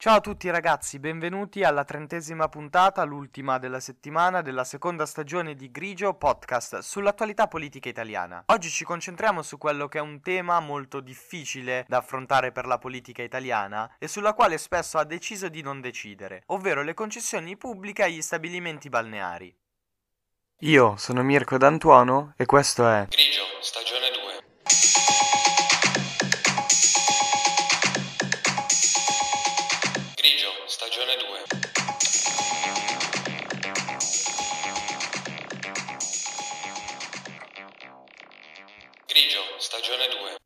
Ciao a tutti ragazzi, benvenuti alla trentesima puntata, l'ultima della settimana della seconda stagione di Grigio Podcast sull'attualità politica italiana. Oggi ci concentriamo su quello che è un tema molto difficile da affrontare per la politica italiana e sulla quale spesso ha deciso di non decidere, ovvero le concessioni pubbliche agli stabilimenti balneari. Io sono Mirko D'Antuono e questo è Grigio, stagione Grigio, stagione 2.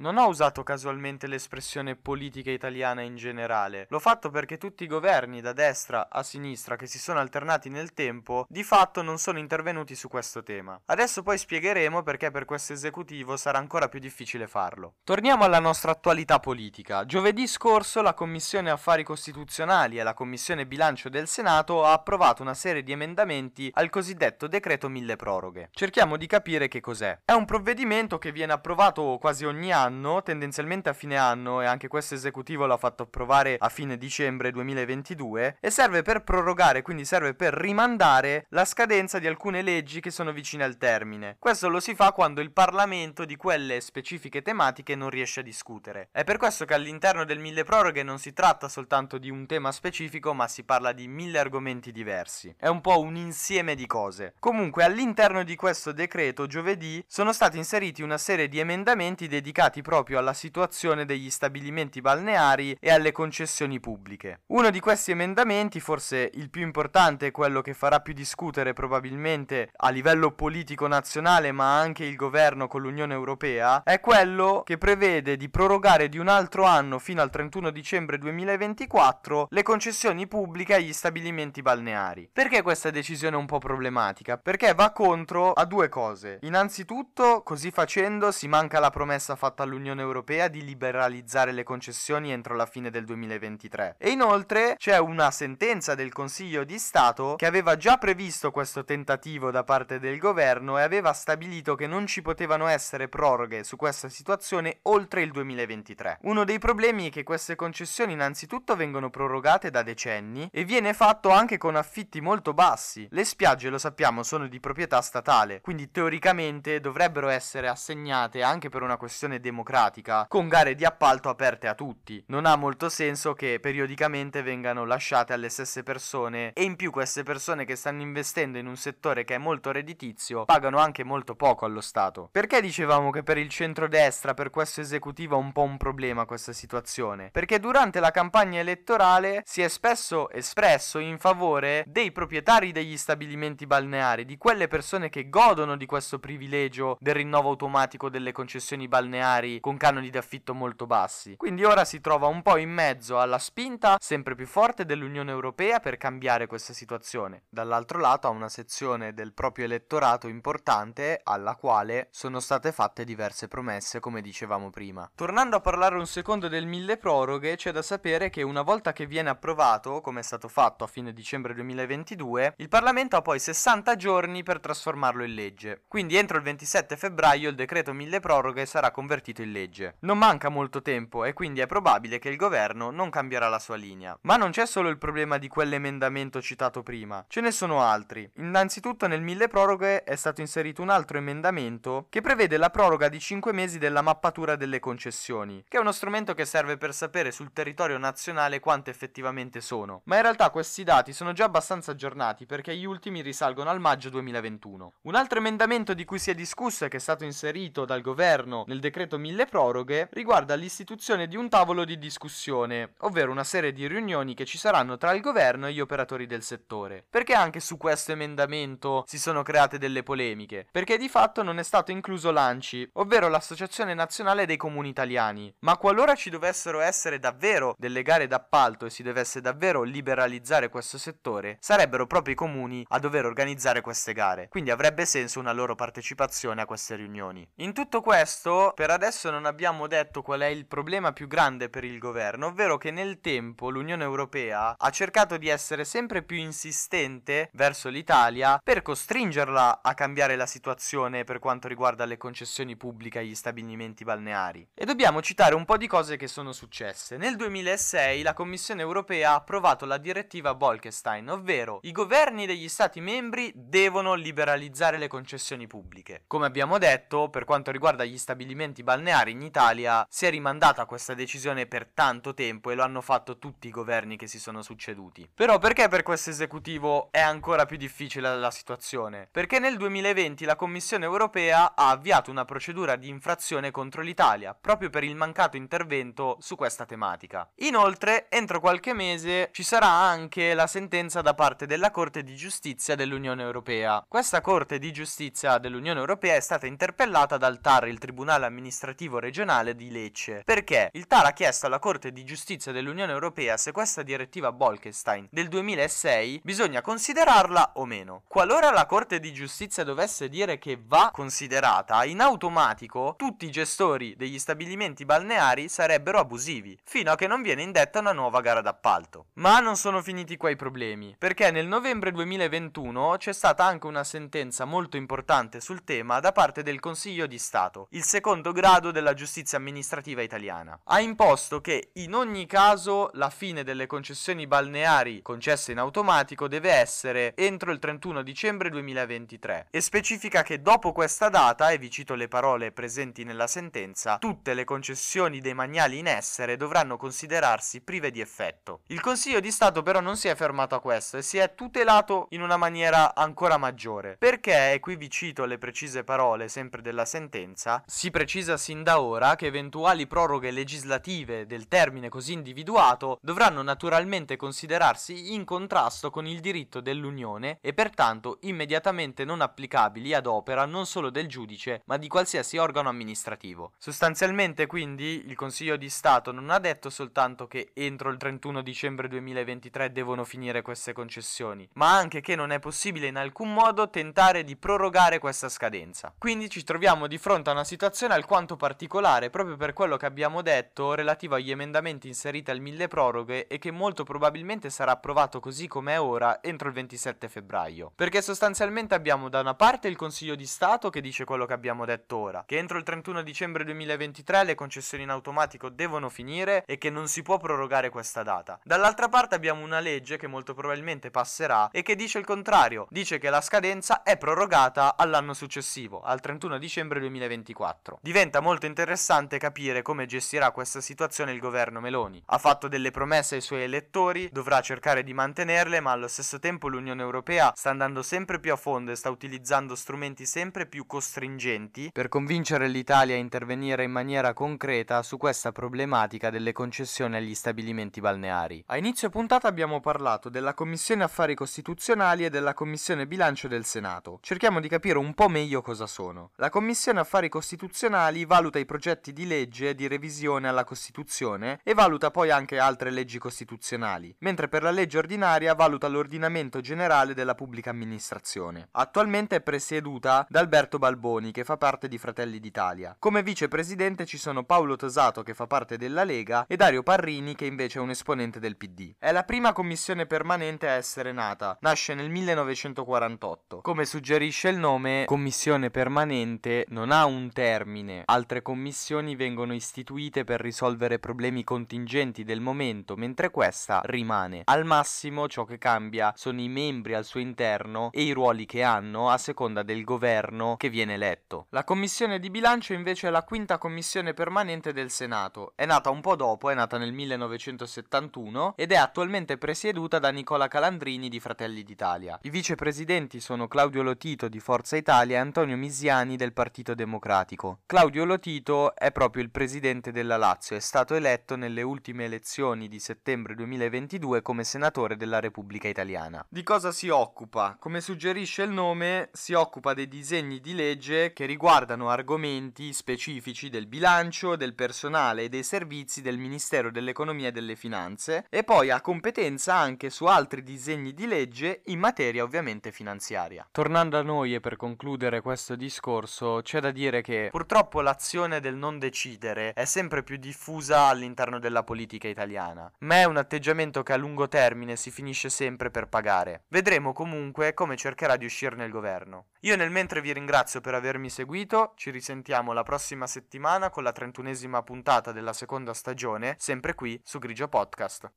Non ho usato casualmente l'espressione politica italiana in generale, l'ho fatto perché tutti i governi da destra a sinistra che si sono alternati nel tempo di fatto non sono intervenuti su questo tema. Adesso poi spiegheremo perché per questo esecutivo sarà ancora più difficile farlo. Torniamo alla nostra attualità politica. Giovedì scorso la Commissione Affari Costituzionali e la Commissione Bilancio del Senato ha approvato una serie di emendamenti al cosiddetto decreto mille proroghe. Cerchiamo di capire che cos'è. È un provvedimento che viene approvato quasi ogni anno anno, tendenzialmente a fine anno, e anche questo esecutivo l'ha fatto approvare a fine dicembre 2022, e serve per prorogare, quindi serve per rimandare la scadenza di alcune leggi che sono vicine al termine. Questo lo si fa quando il Parlamento di quelle specifiche tematiche non riesce a discutere. È per questo che all'interno del mille proroghe non si tratta soltanto di un tema specifico, ma si parla di mille argomenti diversi. È un po' un insieme di cose. Comunque all'interno di questo decreto giovedì sono stati inseriti una serie di emendamenti dedicati legati proprio alla situazione degli stabilimenti balneari e alle concessioni pubbliche. Uno di questi emendamenti, forse il più importante, quello che farà più discutere probabilmente a livello politico nazionale, ma anche il governo con l'Unione Europea, è quello che prevede di prorogare di un altro anno fino al 31 dicembre 2024 le concessioni pubbliche agli stabilimenti balneari. Perché questa decisione è un po' problematica? Perché va contro a due cose. Innanzitutto, così facendo si manca la promessa fatta all'Unione Europea di liberalizzare le concessioni entro la fine del 2023. E inoltre c'è una sentenza del Consiglio di Stato che aveva già previsto questo tentativo da parte del governo e aveva stabilito che non ci potevano essere proroghe su questa situazione oltre il 2023. Uno dei problemi è che queste concessioni innanzitutto vengono prorogate da decenni e viene fatto anche con affitti molto bassi. Le spiagge, lo sappiamo, sono di proprietà statale, quindi teoricamente dovrebbero essere assegnate anche per una questione democratica democratica con gare di appalto aperte a tutti. Non ha molto senso che periodicamente vengano lasciate alle stesse persone e in più queste persone che stanno investendo in un settore che è molto redditizio pagano anche molto poco allo Stato. Perché dicevamo che per il centrodestra, per questo esecutivo è un po' un problema questa situazione? Perché durante la campagna elettorale si è spesso espresso in favore dei proprietari degli stabilimenti balneari, di quelle persone che godono di questo privilegio del rinnovo automatico delle concessioni balneari magari con canoni di affitto molto bassi. Quindi ora si trova un po' in mezzo alla spinta sempre più forte dell'Unione Europea per cambiare questa situazione. Dall'altro lato ha una sezione del proprio elettorato importante alla quale sono state fatte diverse promesse come dicevamo prima. Tornando a parlare un secondo del mille proroghe, c'è da sapere che una volta che viene approvato, come è stato fatto a fine dicembre 2022, il Parlamento ha poi 60 giorni per trasformarlo in legge. Quindi entro il 27 febbraio il decreto mille proroghe sarà convertito convertito in legge. Non manca molto tempo e quindi è probabile che il governo non cambierà la sua linea. Ma non c'è solo il problema di quell'emendamento citato prima, ce ne sono altri. Innanzitutto nel mille proroghe è stato inserito un altro emendamento che prevede la proroga di 5 mesi della mappatura delle concessioni, che è uno strumento che serve per sapere sul territorio nazionale quante effettivamente sono. Ma in realtà questi dati sono già abbastanza aggiornati perché gli ultimi risalgono al maggio 2021. Un altro emendamento di cui si è discusso e che è stato inserito dal governo nel decreto mille proroghe riguarda l'istituzione di un tavolo di discussione, ovvero una serie di riunioni che ci saranno tra il governo e gli operatori del settore. Perché anche su questo emendamento si sono create delle polemiche? Perché di fatto non è stato incluso l'ANCI, ovvero l'Associazione Nazionale dei Comuni Italiani. Ma qualora ci dovessero essere davvero delle gare d'appalto e si dovesse davvero liberalizzare questo settore, sarebbero proprio i comuni a dover organizzare queste gare. Quindi avrebbe senso una loro partecipazione a queste riunioni. In tutto questo, per adesso adesso non abbiamo detto qual è il problema più grande per il governo, ovvero che nel tempo l'Unione Europea ha cercato di essere sempre più insistente verso l'Italia per costringerla a cambiare la situazione per quanto riguarda le concessioni pubbliche agli stabilimenti balneari. E dobbiamo citare un po' di cose che sono successe. Nel 2006 la Commissione Europea ha approvato la direttiva Bolkestein, ovvero i governi degli Stati membri devono liberalizzare le concessioni pubbliche. Come abbiamo detto, per quanto riguarda gli stabilimenti balneari in Italia, si è rimandata questa decisione per tanto tempo e lo hanno fatto tutti i governi che si sono succeduti. Però perché per questo esecutivo è ancora più difficile la situazione? Perché nel 2020 la Commissione europea ha avviato una procedura di infrazione contro l'Italia, proprio per il mancato intervento su questa tematica. Inoltre, entro qualche mese ci sarà anche la sentenza da parte della Corte di Giustizia dell'Unione Europea. Questa Corte di Giustizia dell'Unione Europea è stata interpellata dal TAR, il Tribunale amministrativo regionale di Lecce, perché il TAR ha chiesto alla Corte di Giustizia dell'Unione Europea se questa direttiva Bolkestein del 2006 bisogna considerarla o meno. Qualora la Corte di Giustizia dovesse dire che va considerata, in automatico tutti i gestori degli stabilimenti balneari sarebbero abusivi, fino a che non viene indetta una nuova gara d'appalto. Ma non sono finiti qua i problemi, perché nel novembre 2021 c'è stata anche una sentenza molto importante sul tema da parte del Consiglio di Stato, il secondo grado della giustizia amministrativa italiana. Ha imposto che in ogni caso la fine delle concessioni balneari concesse in automatico deve essere entro il 31 dicembre 2023 e specifica che dopo questa data, e vi cito le parole presenti nella sentenza, tutte le concessioni demaniali in essere dovranno considerarsi prive di effetto. Il Consiglio di Stato però non si è fermato a questo e si è tutelato in una maniera ancora maggiore, perché, e qui vi cito le precise parole sempre della sentenza, si precisa sin da ora che eventuali proroghe legislative del termine così individuato dovranno naturalmente considerarsi in contrasto con il diritto dell'Unione e pertanto immediatamente non applicabili ad opera non solo del giudice ma di qualsiasi organo amministrativo. Sostanzialmente quindi il Consiglio di Stato non ha detto soltanto che entro il 31 dicembre 2023 devono finire queste concessioni, ma anche che non è possibile in alcun modo tentare di prorogare questa scadenza. Quindi ci troviamo di fronte a una situazione alquanto particolare proprio per quello che abbiamo detto relativo agli emendamenti inseriti al mille proroghe e che molto probabilmente sarà approvato così come è ora entro il 27 febbraio. Perché sostanzialmente abbiamo da una parte il Consiglio di Stato che dice quello che abbiamo detto ora, che entro il 31 dicembre 2023 le concessioni in automatico devono finire e che non si può prorogare questa data. Dall'altra parte abbiamo una legge che molto probabilmente passerà e che dice il contrario, dice che la scadenza è prorogata all'anno successivo, al 31 dicembre 2024. Diventa molto interessante capire come gestirà questa situazione il governo Meloni. Ha fatto delle promesse ai suoi elettori, dovrà cercare di mantenerle, ma allo stesso tempo l'Unione Europea sta andando sempre più a fondo e sta utilizzando strumenti sempre più costringenti per convincere l'Italia a intervenire in maniera concreta su questa problematica delle concessioni agli stabilimenti balneari. A inizio puntata abbiamo parlato della Commissione Affari Costituzionali e della Commissione Bilancio del Senato. Cerchiamo di capire un po' meglio cosa sono. La Commissione Affari Costituzionali valuta i progetti di legge di revisione alla Costituzione e valuta poi anche altre leggi costituzionali, mentre per la legge ordinaria valuta l'ordinamento generale della pubblica amministrazione. Attualmente è presieduta da Alberto Balboni, che fa parte di Fratelli d'Italia. Come vicepresidente ci sono Paolo Tosato, che fa parte della Lega, e Dario Parrini, che invece è un esponente del PD. È la prima commissione permanente a essere nata. Nasce nel 1948. Come suggerisce il nome, commissione permanente non ha un termine. Altre commissioni vengono istituite per risolvere problemi contingenti del momento, mentre questa rimane. Al massimo ciò che cambia sono i membri al suo interno e i ruoli che hanno a seconda del governo che viene eletto. La commissione di bilancio invece è la quinta commissione permanente del Senato. È nata un po' dopo, è nata nel 1971 ed è attualmente presieduta da Nicola Calandrini di Fratelli d'Italia. I vicepresidenti sono Claudio Lotito di Forza Italia e Antonio Misiani del Partito Democratico. Claudio Lotito è proprio il presidente della Lazio, è stato eletto nelle ultime elezioni di settembre 2022 come senatore della Repubblica Italiana. Di cosa si occupa? Come suggerisce il nome, si occupa dei disegni di legge che riguardano argomenti specifici del bilancio, del personale e dei servizi del Ministero dell'Economia e delle Finanze e poi ha competenza anche su altri disegni di legge in materia ovviamente finanziaria. Tornando a noi e per concludere questo discorso, c'è da dire che purtroppo l'azione del non decidere è sempre più diffusa all'interno della politica italiana, ma è un atteggiamento che a lungo termine si finisce sempre per pagare. Vedremo comunque come cercherà di uscirne il governo. Io nel mentre vi ringrazio per avermi seguito, ci risentiamo la prossima settimana con la trentunesima puntata della seconda stagione, sempre qui su Grigio Podcast.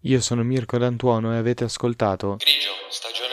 Io sono Mirko D'Antuono e avete ascoltato Grigio, stagione